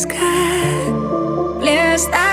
sky. Blessed.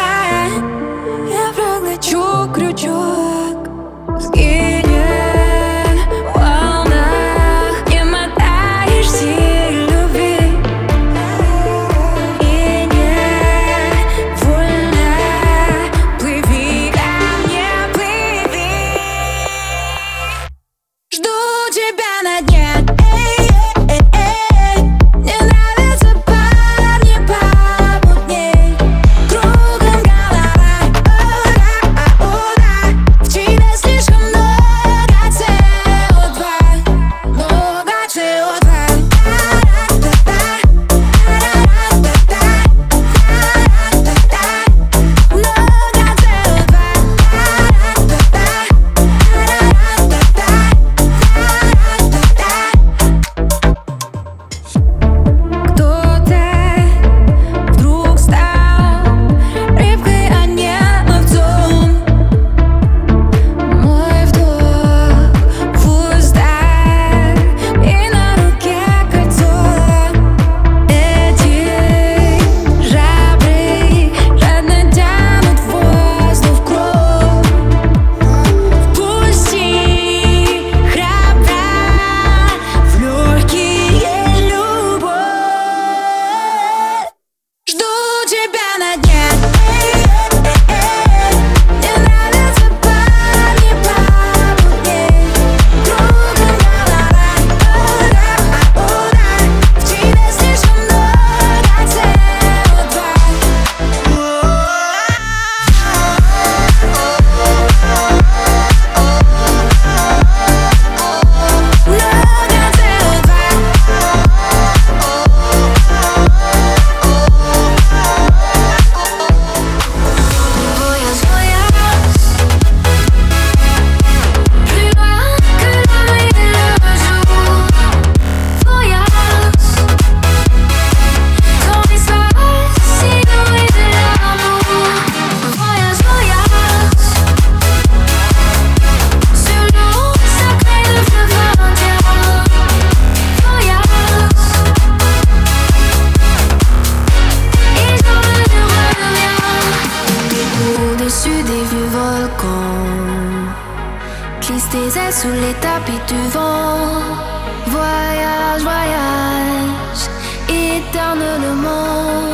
gouverne le monde.